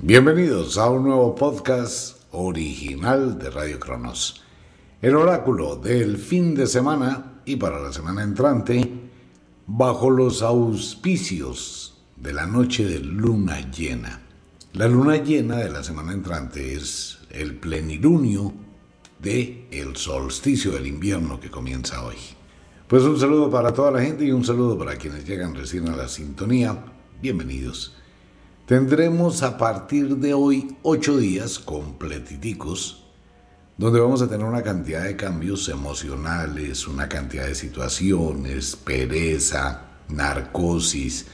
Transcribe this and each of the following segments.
Bienvenidos a un nuevo podcast original de Radio Cronos. El oráculo del fin de semana y para la semana entrante, bajo los auspicios de la noche de luna llena. La luna llena de la semana entrante es el plenilunio de el solsticio del invierno que comienza hoy. Pues un saludo para toda la gente y un saludo para quienes llegan recién a la sintonía. Bienvenidos. Tendremos a partir de hoy ocho días completiticos donde vamos a tener una cantidad de cambios emocionales, una cantidad de situaciones, pereza, narcosis.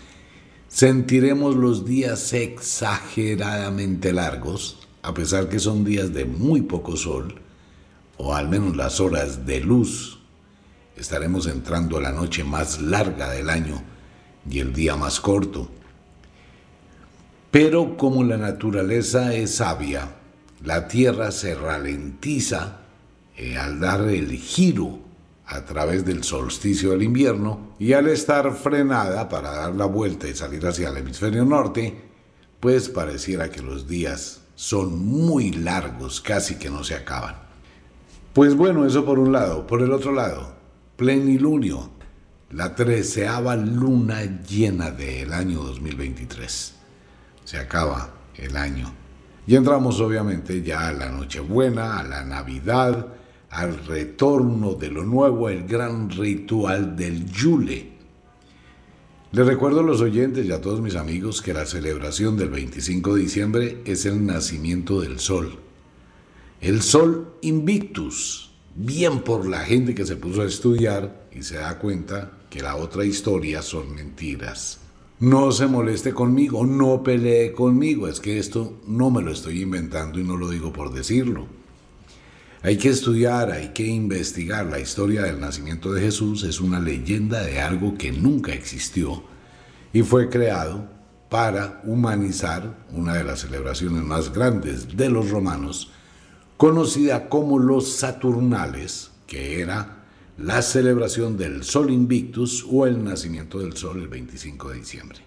Sentiremos los días exageradamente largos, a pesar que son días de muy poco sol, o al menos las horas de luz. Estaremos entrando a la noche más larga del año y el día más corto. Pero como la naturaleza es sabia, la Tierra se ralentiza eh, al dar el giro a través del solsticio del invierno y al estar frenada para dar la vuelta y salir hacia el hemisferio norte, pues pareciera que los días son muy largos, casi que no se acaban. Pues bueno, eso por un lado. Por el otro lado, plenilunio, la treceava luna llena del año 2023 se acaba el año. Y entramos obviamente ya a la Nochebuena, a la Navidad, al retorno de lo nuevo, el gran ritual del Yule. Les recuerdo a los oyentes y a todos mis amigos que la celebración del 25 de diciembre es el nacimiento del sol. El sol invictus, bien por la gente que se puso a estudiar y se da cuenta que la otra historia son mentiras. No se moleste conmigo, no pelee conmigo, es que esto no me lo estoy inventando y no lo digo por decirlo. Hay que estudiar, hay que investigar. La historia del nacimiento de Jesús es una leyenda de algo que nunca existió y fue creado para humanizar una de las celebraciones más grandes de los romanos, conocida como los Saturnales, que era la celebración del Sol Invictus o el nacimiento del Sol el 25 de diciembre.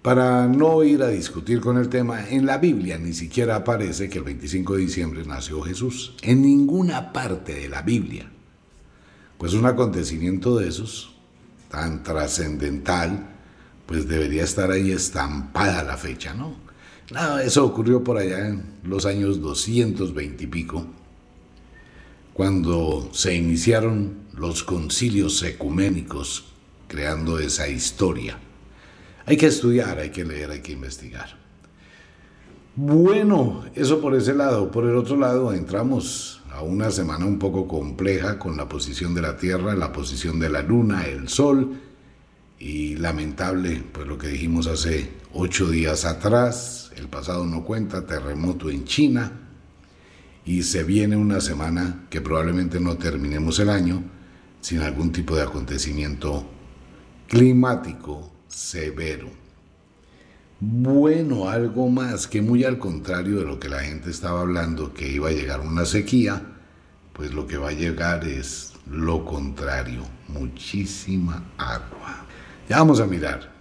Para no ir a discutir con el tema, en la Biblia ni siquiera aparece que el 25 de diciembre nació Jesús. En ninguna parte de la Biblia. Pues un acontecimiento de esos, tan trascendental, pues debería estar ahí estampada la fecha, ¿no? Nada, eso ocurrió por allá en los años 220 y pico, cuando se iniciaron los concilios ecuménicos creando esa historia. Hay que estudiar, hay que leer, hay que investigar. Bueno, eso por ese lado. Por el otro lado, entramos a una semana un poco compleja con la posición de la Tierra, la posición de la Luna, el Sol y lamentable, pues lo que dijimos hace ocho días atrás, el pasado no cuenta, terremoto en China y se viene una semana que probablemente no terminemos el año sin algún tipo de acontecimiento climático severo. Bueno, algo más que muy al contrario de lo que la gente estaba hablando, que iba a llegar una sequía, pues lo que va a llegar es lo contrario, muchísima agua. Ya vamos a mirar.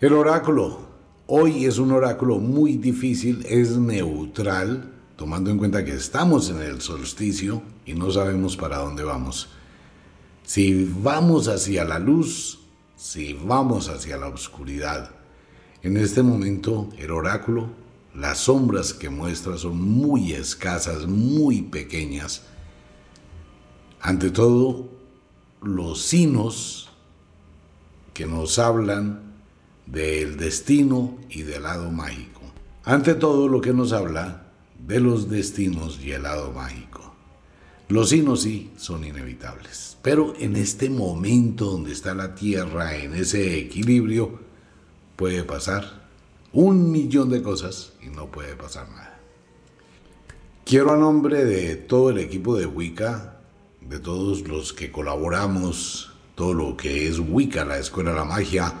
El oráculo. Hoy es un oráculo muy difícil, es neutral, tomando en cuenta que estamos en el solsticio y no sabemos para dónde vamos. Si vamos hacia la luz, si vamos hacia la oscuridad. En este momento, el oráculo, las sombras que muestra son muy escasas, muy pequeñas. Ante todo, los sinos que nos hablan del destino y del lado mágico. Ante todo, lo que nos habla de los destinos y el lado mágico. Los signos sí son inevitables, pero en este momento donde está la Tierra, en ese equilibrio, puede pasar un millón de cosas y no puede pasar nada. Quiero a nombre de todo el equipo de Wicca, de todos los que colaboramos, todo lo que es Wicca, la Escuela de la Magia,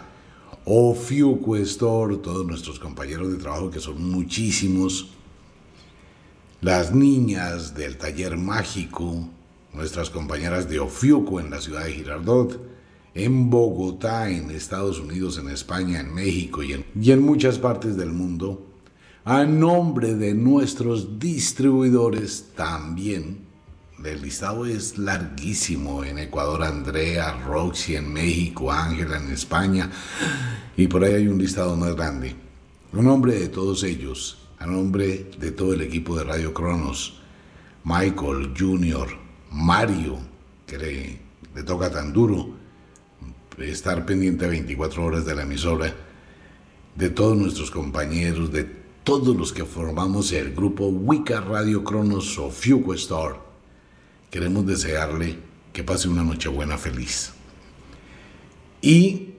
o Store, todos nuestros compañeros de trabajo que son muchísimos, las niñas del taller mágico, nuestras compañeras de Ofiuco en la ciudad de Girardot, en Bogotá, en Estados Unidos, en España, en México y en, y en muchas partes del mundo, A nombre de nuestros distribuidores también. El listado es larguísimo. En Ecuador, Andrea, Roxy, en México, Ángela, en España. Y por ahí hay un listado más grande. A nombre de todos ellos, a nombre de todo el equipo de Radio Cronos, Michael, Junior, Mario, que le, toca tan duro estar pendiente 24 horas de la emisora, de todos nuestros compañeros, de todos los que formamos el grupo Wicca Radio Cronos o Fuego Star, queremos desearle que pase una noche buena feliz. Y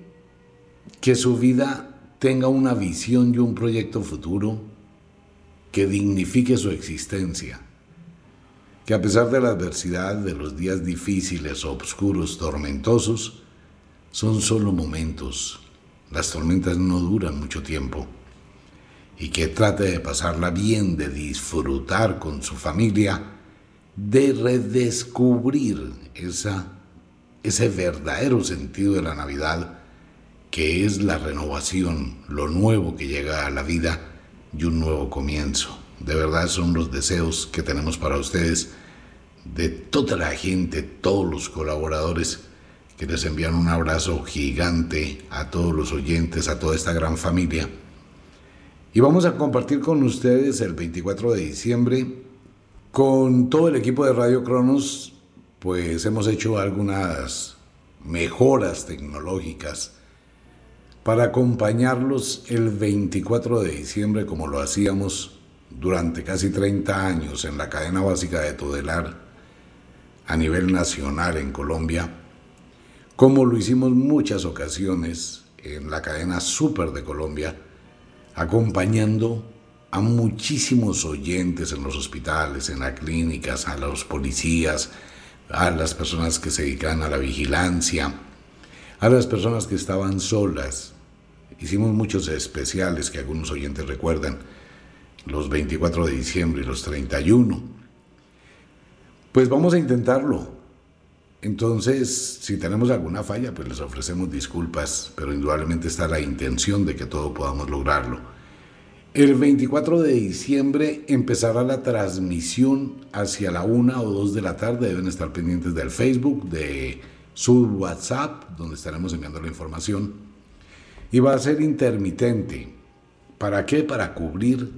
que su vida tenga una visión y un proyecto futuro que dignifique su existencia. Que a pesar de la adversidad, de los días difíciles, oscuros, tormentosos, son solo momentos. Las tormentas no duran mucho tiempo y que trate de pasarla bien, de disfrutar con su familia, de redescubrir esa, ese verdadero sentido de la Navidad, que es la renovación, lo nuevo que llega a la vida y un nuevo comienzo. De verdad son los deseos que tenemos para ustedes, de toda la gente, todos los colaboradores, que les envían un abrazo gigante a todos los oyentes, a toda esta gran familia. Y vamos a compartir con ustedes el 24 de diciembre. Con todo el equipo de Radio Cronos, pues hemos hecho algunas mejoras tecnológicas para acompañarlos el 24 de diciembre como lo hacíamos durante casi 30 años en la cadena básica de Todelar a nivel nacional en Colombia, como lo hicimos muchas ocasiones en la cadena Super de Colombia, acompañando a muchísimos oyentes en los hospitales, en las clínicas, a los policías, a las personas que se dedican a la vigilancia, a las personas que estaban solas. Hicimos muchos especiales que algunos oyentes recuerdan, los 24 de diciembre y los 31. Pues vamos a intentarlo. Entonces, si tenemos alguna falla, pues les ofrecemos disculpas, pero indudablemente está la intención de que todo podamos lograrlo. El 24 de diciembre empezará la transmisión hacia la una o dos de la tarde. Deben estar pendientes del Facebook, de su WhatsApp, donde estaremos enviando la información. Y va a ser intermitente. ¿Para qué? Para cubrir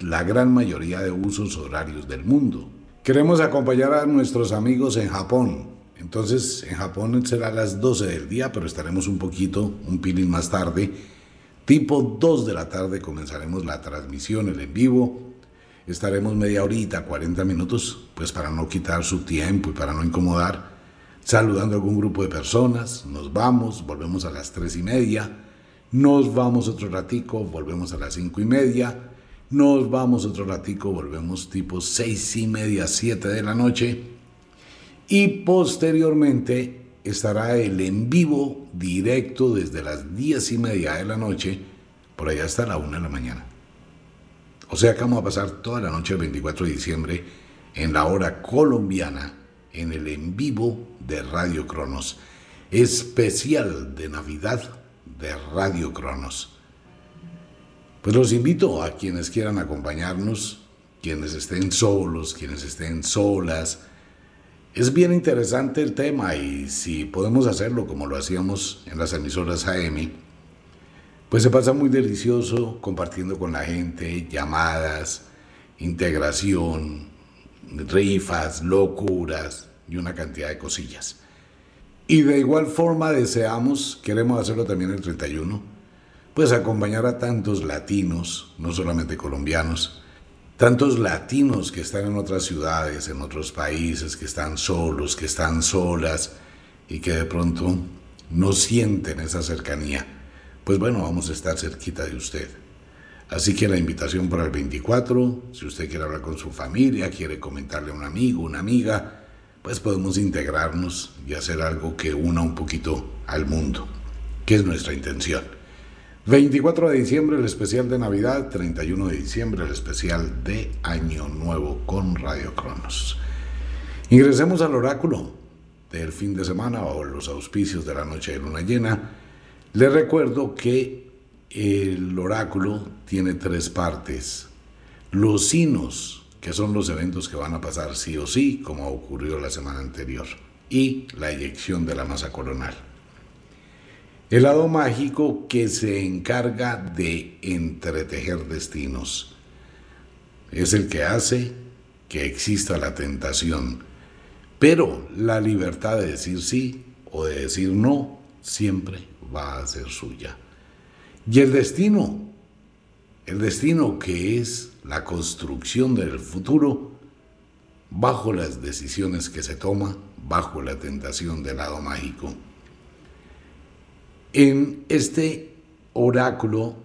la gran mayoría de usos horarios del mundo. Queremos acompañar a nuestros amigos en Japón, entonces en Japón será a las 12 del día, pero estaremos un poquito, un pilín más tarde. Tipo 2 de la tarde comenzaremos la transmisión, el en vivo. Estaremos media horita, 40 minutos, pues para no quitar su tiempo y para no incomodar, saludando a algún grupo de personas. Nos vamos, volvemos a las 3 y media. Nos vamos otro ratico, volvemos a las 5 y media. Nos vamos otro ratico, volvemos tipo 6 y media, 7 de la noche y posteriormente estará el en vivo directo desde las diez y media de la noche por allá hasta la una de la mañana. O sea que vamos a pasar toda la noche del 24 de diciembre en la hora colombiana en el en vivo de Radio Cronos, especial de Navidad de Radio Cronos. Pues los invito a quienes quieran acompañarnos, quienes estén solos, quienes estén solas, es bien interesante el tema y si podemos hacerlo como lo hacíamos en las emisoras AM, pues se pasa muy delicioso compartiendo con la gente, llamadas, integración, rifas, locuras y una cantidad de cosillas. Y de igual forma deseamos, queremos hacerlo también el 31, pues acompañar a tantos latinos, no solamente colombianos, tantos latinos que están en otras ciudades, en otros países, que están solos, que están solas y que de pronto no sienten esa cercanía. Pues bueno, vamos a estar cerquita de usted. Así que la invitación para el 24, si usted quiere hablar con su familia, quiere comentarle a un amigo, una amiga, pues podemos integrarnos y hacer algo que una un poquito al mundo, que es nuestra intención. 24 de diciembre el especial de Navidad, 31 de diciembre el especial de Año Nuevo con Radio Cronos. Ingresemos al oráculo del fin de semana o los auspicios de la noche de luna llena. Les recuerdo que el oráculo tiene tres partes. Los sinos, que son los eventos que van a pasar sí o sí, como ocurrió la semana anterior, y la eyección de la masa coronal. El lado mágico que se encarga de entretejer destinos. Es el que hace que exista la tentación. Pero la libertad de decir sí o de decir no siempre va a ser suya. Y el destino, el destino que es la construcción del futuro, bajo las decisiones que se toma, bajo la tentación del lado mágico. En este oráculo,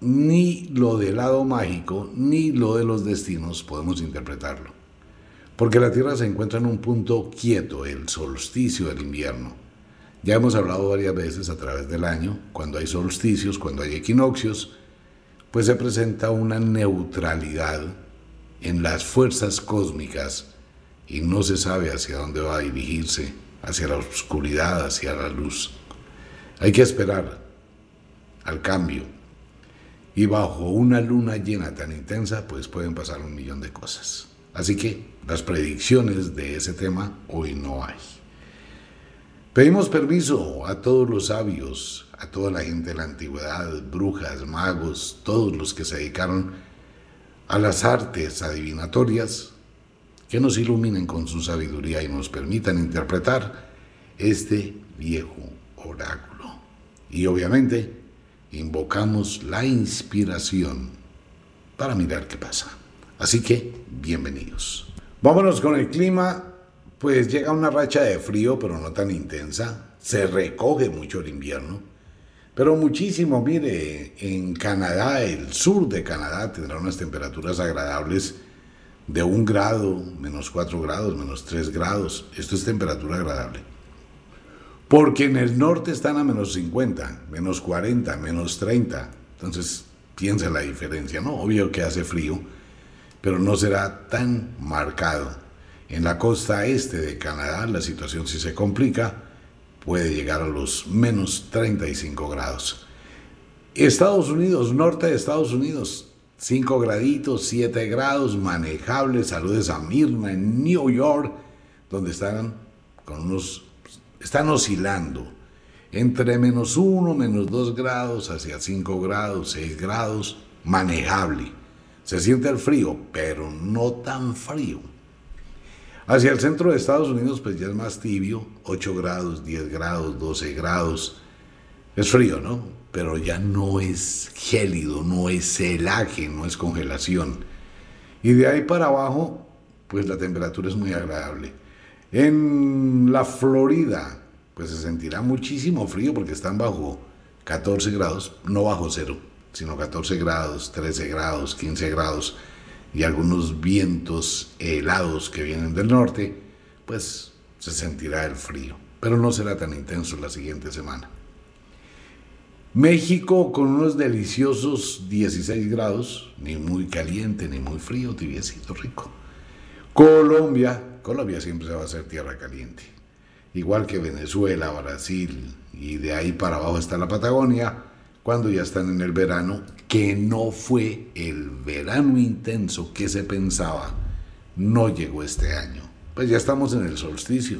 ni lo del lado mágico, ni lo de los destinos podemos interpretarlo. Porque la Tierra se encuentra en un punto quieto, el solsticio del invierno. Ya hemos hablado varias veces a través del año, cuando hay solsticios, cuando hay equinoccios, pues se presenta una neutralidad en las fuerzas cósmicas y no se sabe hacia dónde va a dirigirse, hacia la oscuridad, hacia la luz. Hay que esperar al cambio. Y bajo una luna llena tan intensa, pues pueden pasar un millón de cosas. Así que las predicciones de ese tema hoy no hay. Pedimos permiso a todos los sabios, a toda la gente de la antigüedad, brujas, magos, todos los que se dedicaron a las artes adivinatorias, que nos iluminen con su sabiduría y nos permitan interpretar este viejo oráculo. Y obviamente invocamos la inspiración para mirar qué pasa. Así que, bienvenidos. Vámonos con el clima pues llega una racha de frío, pero no tan intensa. Se recoge mucho el invierno, pero muchísimo. Mire, en Canadá, el sur de Canadá tendrá unas temperaturas agradables de un grado, menos 4 grados, menos 3 grados. Esto es temperatura agradable. Porque en el norte están a menos 50, menos 40, menos 30. Entonces, piensa la diferencia, ¿no? Obvio que hace frío, pero no será tan marcado en la costa este de Canadá la situación si se complica puede llegar a los menos 35 grados. Estados Unidos, norte de Estados Unidos, 5 graditos, 7 grados, manejables. Saludes a Mirna en New York, donde están con unos, están oscilando entre menos 1, menos 2 grados, hacia 5 grados, 6 grados, manejable. Se siente el frío, pero no tan frío. Hacia el centro de Estados Unidos pues ya es más tibio, 8 grados, 10 grados, 12 grados. Es frío, ¿no? Pero ya no es gélido, no es helaje, no es congelación. Y de ahí para abajo, pues la temperatura es muy agradable. En la Florida, pues se sentirá muchísimo frío porque están bajo 14 grados, no bajo cero, sino 14 grados, 13 grados, 15 grados y algunos vientos helados que vienen del norte, pues se sentirá el frío, pero no será tan intenso la siguiente semana. México con unos deliciosos 16 grados, ni muy caliente ni muy frío, tibiecito rico. Colombia, Colombia siempre se va a hacer tierra caliente, igual que Venezuela, Brasil y de ahí para abajo está la Patagonia, cuando ya están en el verano, que no fue el verano intenso que se pensaba, no llegó este año. Pues ya estamos en el solsticio.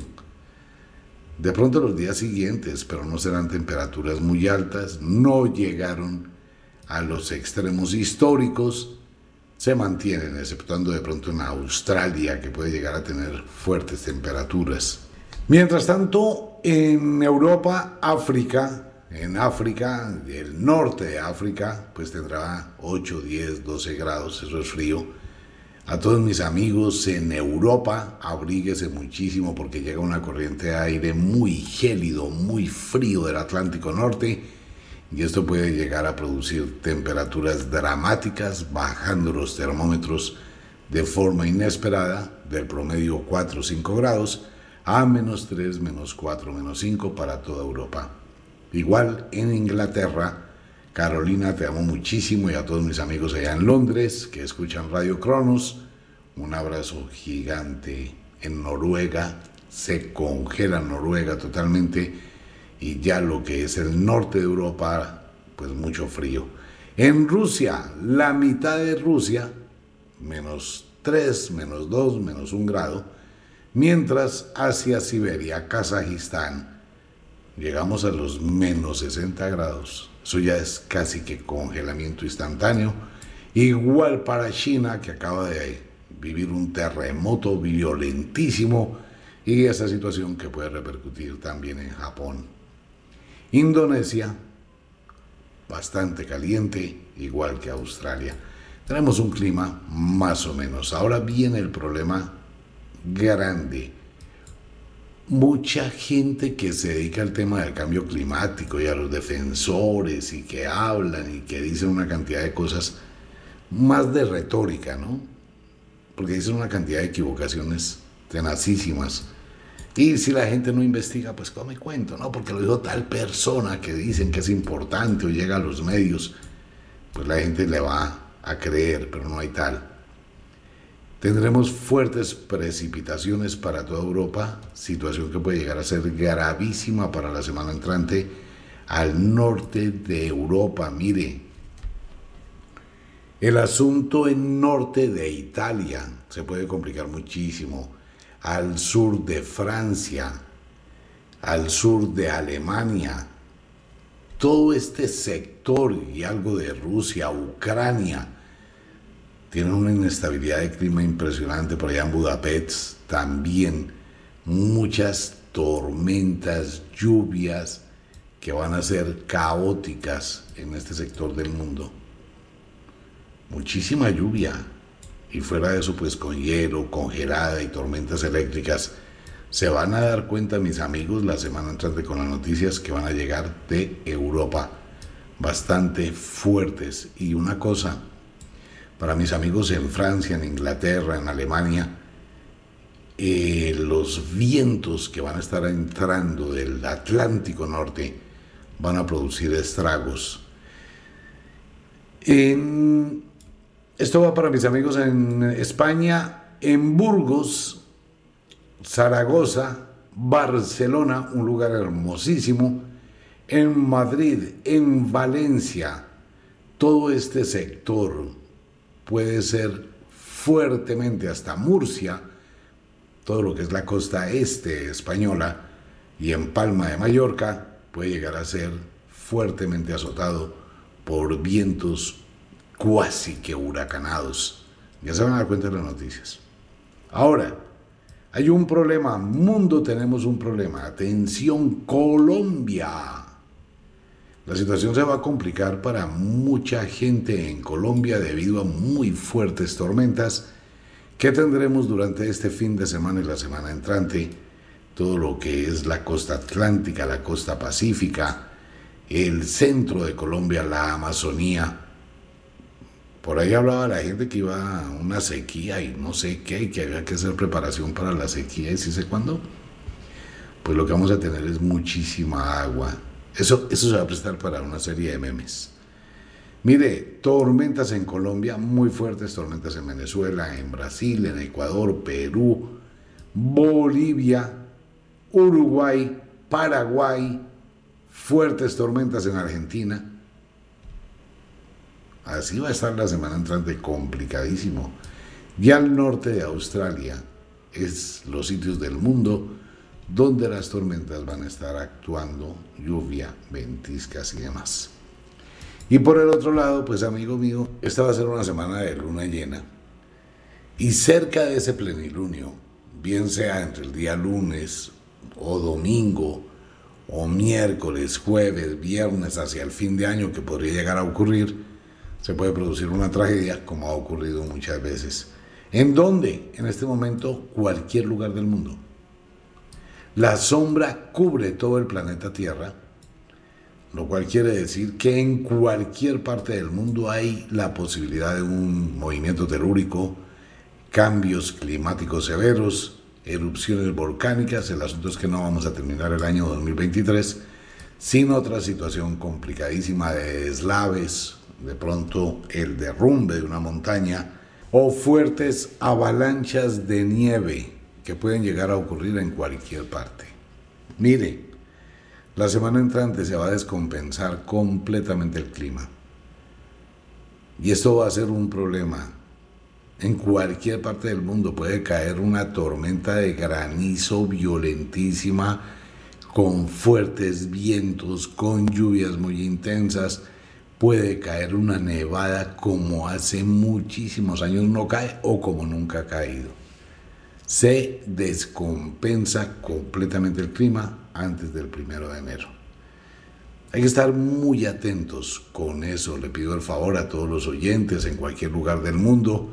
De pronto los días siguientes, pero no serán temperaturas muy altas, no llegaron a los extremos históricos, se mantienen, exceptuando de pronto en Australia, que puede llegar a tener fuertes temperaturas. Mientras tanto, en Europa, África, en África, el norte de África, pues tendrá 8, 10, 12 grados, eso es frío. A todos mis amigos en Europa, abríguese muchísimo porque llega una corriente de aire muy gélido, muy frío del Atlántico Norte y esto puede llegar a producir temperaturas dramáticas, bajando los termómetros de forma inesperada del promedio 4 o 5 grados a menos 3, menos 4, menos 5 para toda Europa. Igual en Inglaterra, Carolina, te amo muchísimo y a todos mis amigos allá en Londres que escuchan Radio Cronos. Un abrazo gigante en Noruega. Se congela Noruega totalmente y ya lo que es el norte de Europa, pues mucho frío. En Rusia, la mitad de Rusia, menos 3, menos 2, menos 1 grado, mientras hacia Siberia, Kazajistán, llegamos a los menos 60 grados. Eso ya es casi que congelamiento instantáneo. Igual para China, que acaba de vivir un terremoto violentísimo y esa situación que puede repercutir también en Japón. Indonesia, bastante caliente, igual que Australia. Tenemos un clima más o menos. Ahora viene el problema grande. Mucha gente que se dedica al tema del cambio climático y a los defensores y que hablan y que dicen una cantidad de cosas más de retórica, ¿no? Porque dicen una cantidad de equivocaciones tenacísimas. Y si la gente no investiga, pues come cuento, ¿no? Porque lo dijo tal persona que dicen que es importante o llega a los medios, pues la gente le va a creer, pero no hay tal. Tendremos fuertes precipitaciones para toda Europa, situación que puede llegar a ser gravísima para la semana entrante al norte de Europa. Mire, el asunto en norte de Italia se puede complicar muchísimo al sur de Francia, al sur de Alemania, todo este sector y algo de Rusia, Ucrania, tienen una inestabilidad de clima impresionante. Por allá en Budapest también muchas tormentas, lluvias que van a ser caóticas en este sector del mundo. Muchísima lluvia, y fuera de eso pues con hielo, congelada y tormentas eléctricas, se van a dar cuenta mis amigos la semana entrante con las noticias que van a llegar de Europa, bastante fuertes. Y una cosa, para mis amigos en Francia, en Inglaterra, en Alemania, eh, los vientos que van a estar entrando del Atlántico Norte van a producir estragos. Esto va para mis amigos en España, en Burgos, Zaragoza, Barcelona, un lugar hermosísimo, en Madrid, en Valencia, todo este sector puede ser fuertemente hasta Murcia, todo lo que es la costa este española y en Palma de Mallorca puede llegar a ser fuertemente azotado por vientos cuasi que huracanados. Ya se van a dar cuenta de las noticias. Ahora, hay un problema, mundo tenemos un problema. Atención, Colombia. La situación se va a complicar para mucha gente en Colombia debido a muy fuertes tormentas que tendremos durante este fin de semana y la semana entrante. Todo lo que es la costa atlántica, la costa pacífica, el centro de Colombia, la Amazonía, por ahí hablaba la gente que iba a una sequía y no sé qué, y que había que hacer preparación para la sequía y si sé cuándo. Pues lo que vamos a tener es muchísima agua. Eso, eso se va a prestar para una serie de memes. Mire, tormentas en Colombia, muy fuertes tormentas en Venezuela, en Brasil, en Ecuador, Perú, Bolivia, Uruguay, Paraguay, fuertes tormentas en Argentina. Así va a estar la semana entrante complicadísimo. Y al norte de Australia es los sitios del mundo donde las tormentas van a estar actuando, lluvia, ventiscas y demás. Y por el otro lado, pues amigo mío, esta va a ser una semana de luna llena. Y cerca de ese plenilunio, bien sea entre el día lunes o domingo, o miércoles, jueves, viernes, hacia el fin de año que podría llegar a ocurrir, se puede producir una tragedia como ha ocurrido muchas veces. ¿En dónde? En este momento, cualquier lugar del mundo. La sombra cubre todo el planeta Tierra, lo cual quiere decir que en cualquier parte del mundo hay la posibilidad de un movimiento telúrico, cambios climáticos severos, erupciones volcánicas. El asunto es que no vamos a terminar el año 2023 sin otra situación complicadísima de deslaves, de pronto el derrumbe de una montaña o fuertes avalanchas de nieve que pueden llegar a ocurrir en cualquier parte. Mire, La semana entrante se va a descompensar completamente el clima. Y esto va a ser un problema. En cualquier parte del mundo puede caer una tormenta de granizo violentísima, con fuertes vientos, con lluvias muy intensas. Puede caer una nevada como hace muchísimos años no cae o como nunca ha caído. Se descompensa completamente el clima antes del primero de enero. Hay que estar muy atentos con eso. Le pido el favor a todos los oyentes en cualquier lugar del mundo.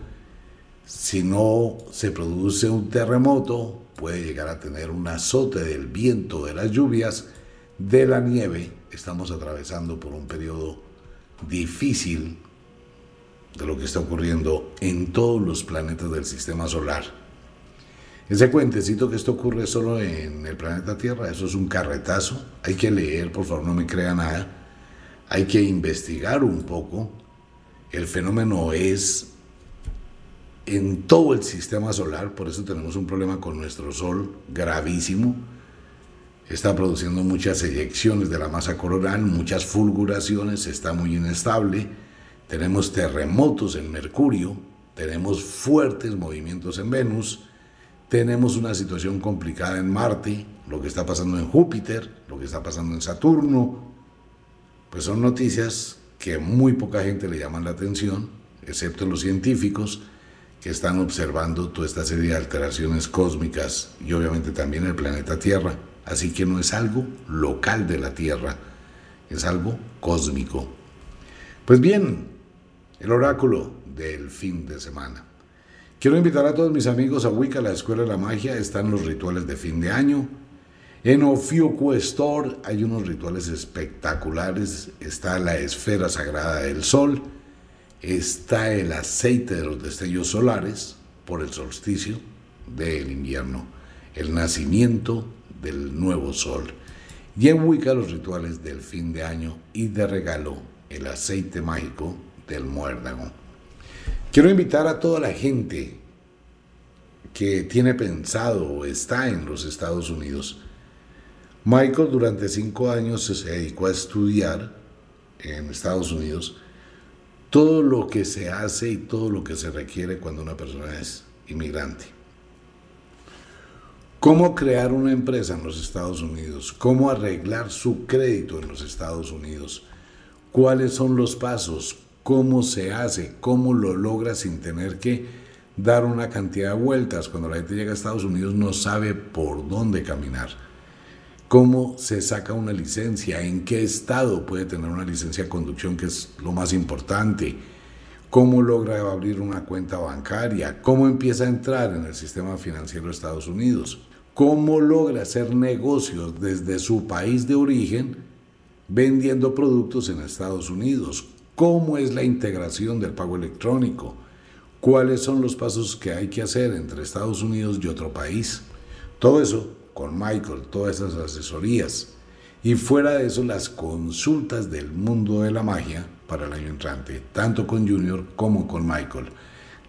Si no se produce un terremoto, puede llegar a tener un azote del viento, de las lluvias, de la nieve. Estamos atravesando por un periodo difícil de lo que está ocurriendo en todos los planetas del sistema solar. Ese cuentecito que esto ocurre solo en el planeta Tierra, eso es un carretazo. Hay que leer, por favor, no me crea nada. Hay que investigar un poco. El fenómeno es en todo el sistema solar, por eso tenemos un problema con nuestro Sol gravísimo. Está produciendo muchas eyecciones de la masa coronal, muchas fulguraciones, está muy inestable. Tenemos terremotos en Mercurio, tenemos fuertes movimientos en Venus tenemos una situación complicada en Marte, lo que está pasando en Júpiter, lo que está pasando en Saturno. Pues son noticias que muy poca gente le llaman la atención, excepto los científicos que están observando toda esta serie de alteraciones cósmicas y obviamente también el planeta Tierra. Así que no es algo local de la Tierra, es algo cósmico. Pues bien, el oráculo del fin de semana. Quiero invitar a todos mis amigos a Wicca, la Escuela de la Magia. Están los rituales de fin de año. En Ofiuco hay unos rituales espectaculares. Está la esfera sagrada del sol. Está el aceite de los destellos solares por el solsticio del invierno. El nacimiento del nuevo sol. Y en Wicca los rituales del fin de año y de regalo el aceite mágico del muérdago. Quiero invitar a toda la gente que tiene pensado o está en los Estados Unidos. Michael durante cinco años se dedicó a estudiar en Estados Unidos todo lo que se hace y todo lo que se requiere cuando una persona es inmigrante. Cómo crear una empresa en los Estados Unidos, cómo arreglar su crédito en los Estados Unidos, cuáles son los pasos, cómo se hace, cómo lo logra sin tener que dar una cantidad de vueltas. Cuando la gente llega a Estados Unidos no sabe por dónde caminar. Cómo se saca una licencia, en qué estado puede tener una licencia de conducción, que es lo más importante. Cómo logra abrir una cuenta bancaria, cómo empieza a entrar en el sistema financiero de Estados Unidos, cómo logra hacer negocios desde su país de origen vendiendo productos en Estados Unidos, cómo es la integración del pago electrónico, cuáles son los pasos que hay que hacer entre Estados Unidos y otro país. Todo eso con Michael, todas esas asesorías. Y fuera de eso, las consultas del mundo de la magia para el año entrante, tanto con Junior como con Michael.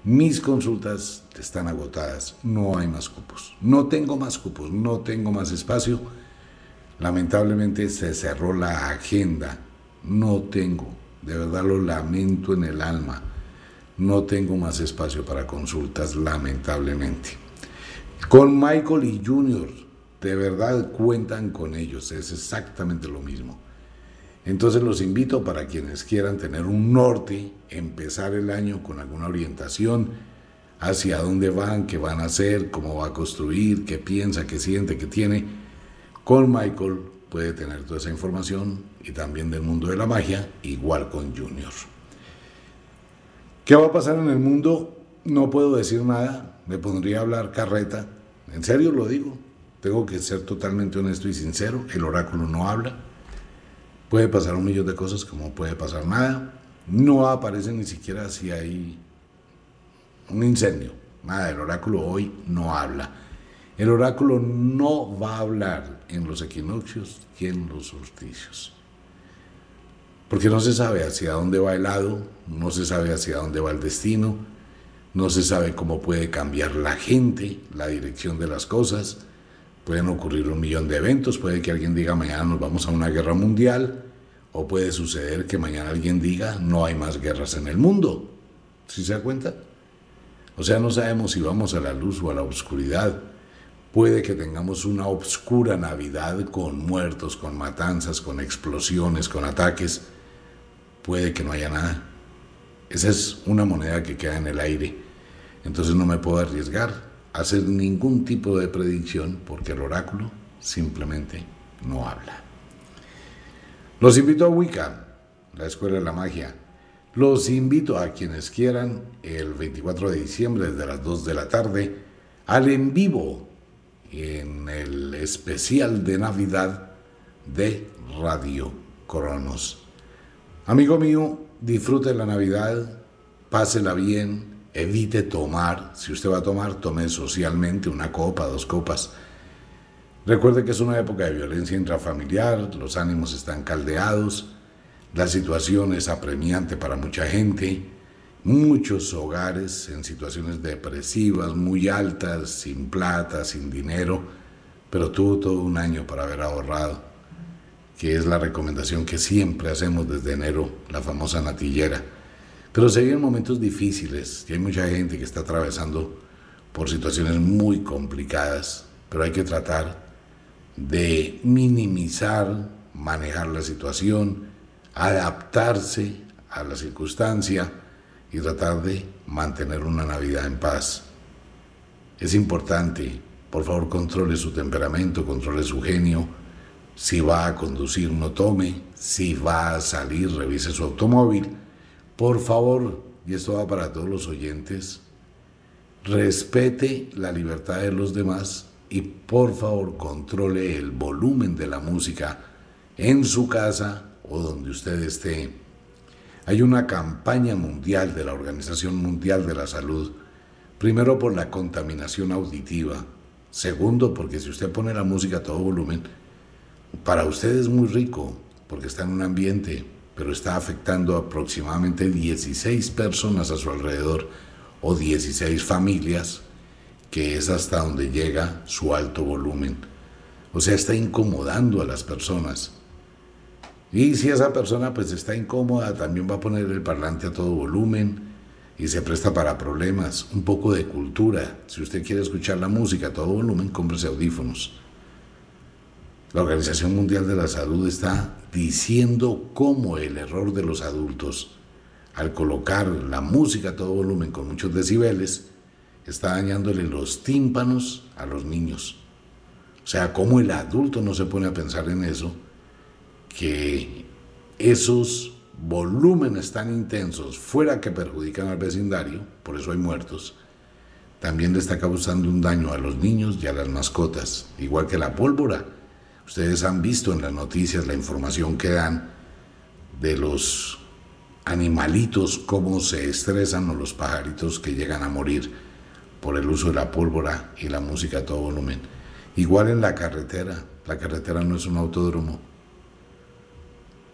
Mis consultas están agotadas, no hay más cupos. No tengo más cupos, no tengo más espacio. Lamentablemente se cerró la agenda. No tengo de verdad lo lamento en el alma. No tengo más espacio para consultas, lamentablemente. Con Michael y Junior, de verdad cuentan con ellos, es exactamente lo mismo. Entonces los invito para quienes quieran tener un norte, empezar el año con alguna orientación hacia dónde van, qué van a hacer, cómo va a construir, qué piensa, qué siente, qué tiene. Con Michael puede tener toda esa información y también del mundo de la magia, igual con Junior. ¿Qué va a pasar en el mundo? No puedo decir nada, me pondría a hablar carreta, en serio lo digo, tengo que ser totalmente honesto y sincero, el oráculo no habla, puede pasar un millón de cosas como puede pasar nada, no aparece ni siquiera si hay un incendio, nada, el oráculo hoy no habla. El oráculo no va a hablar en los equinoccios y en los solsticios. Porque no se sabe hacia dónde va el lado, no se sabe hacia dónde va el destino, no se sabe cómo puede cambiar la gente, la dirección de las cosas. Pueden ocurrir un millón de eventos, puede que alguien diga mañana nos vamos a una guerra mundial, o puede suceder que mañana alguien diga no hay más guerras en el mundo. ¿Sí se da cuenta? O sea, no sabemos si vamos a la luz o a la oscuridad. Puede que tengamos una oscura Navidad con muertos, con matanzas, con explosiones, con ataques. Puede que no haya nada. Esa es una moneda que queda en el aire. Entonces no me puedo arriesgar a hacer ningún tipo de predicción porque el oráculo simplemente no habla. Los invito a Wicca, la Escuela de la Magia. Los invito a quienes quieran el 24 de diciembre desde las 2 de la tarde al en vivo en el especial de Navidad de Radio Cronos. Amigo mío, disfrute la Navidad, pásela bien, evite tomar. Si usted va a tomar, tome socialmente una copa, dos copas. Recuerde que es una época de violencia intrafamiliar, los ánimos están caldeados, la situación es apremiante para mucha gente, muchos hogares en situaciones depresivas, muy altas, sin plata, sin dinero, pero tuvo todo un año para haber ahorrado, que es la recomendación que siempre hacemos desde enero, la famosa natillera. Pero se momentos difíciles y hay mucha gente que está atravesando por situaciones muy complicadas, pero hay que tratar de minimizar, manejar la situación, adaptarse a la circunstancia y tratar de mantener una Navidad en paz. Es importante, por favor, controle su temperamento, controle su genio. Si va a conducir, no tome. Si va a salir, revise su automóvil por favor, y esto va para todos los oyentes, respete la libertad de los demás y por favor controle el volumen de la música en su casa o donde usted esté. Hay una campaña mundial de la Organización Mundial de la Salud, primero por la contaminación auditiva, segundo porque si usted pone la música a todo volumen, para usted es muy rico porque está en un ambiente pero está afectando aproximadamente 16 personas a su alrededor o 16 familias, que es hasta donde llega su alto volumen. O sea, está incomodando a las personas. Y si esa persona pues está incómoda, también va a poner el parlante a todo volumen y se presta para problemas. Un poco de cultura. Si usted quiere escuchar la música a todo volumen, cómprese audífonos. La Organización Mundial de la Salud está diciendo cómo el error de los adultos al colocar la música a todo volumen con muchos decibeles está dañándole los tímpanos a los niños. O sea, cómo el adulto no se pone a pensar en eso, que esos volúmenes tan intensos, fuera que perjudican al vecindario, por eso hay muertos, también le está causando un daño a los niños y a las mascotas, igual que la pólvora Ustedes han visto en las noticias la información que dan de los animalitos, cómo se estresan o los pajaritos que llegan a morir por el uso de la pólvora y la música a todo volumen. Igual en la carretera, la carretera no es un autódromo.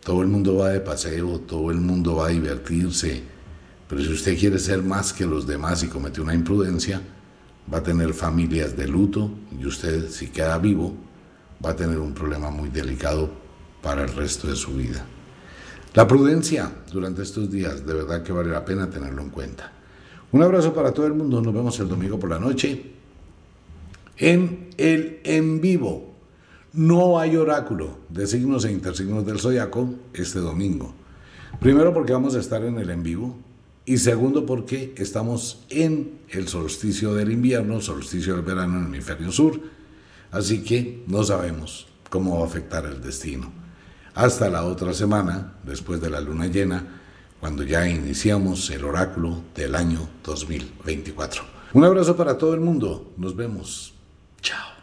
Todo el mundo va de paseo, todo el mundo va a divertirse, pero si usted quiere ser más que los demás y comete una imprudencia, va a tener familias de luto y usted, si queda vivo, va a tener un problema muy delicado para el resto de su vida. La prudencia durante estos días, de verdad que vale la pena tenerlo en cuenta. Un abrazo para todo el mundo, nos vemos el domingo por la noche en el en vivo. No hay oráculo de signos e intersignos del zodiaco este domingo. Primero porque vamos a estar en el en vivo y segundo porque estamos en el solsticio del invierno, solsticio del verano en el hemisferio sur Así que no sabemos cómo va a afectar el destino. Hasta la otra semana, después de la luna llena, cuando ya iniciamos el oráculo del año 2024. Un abrazo para todo el mundo. Nos vemos. Chao.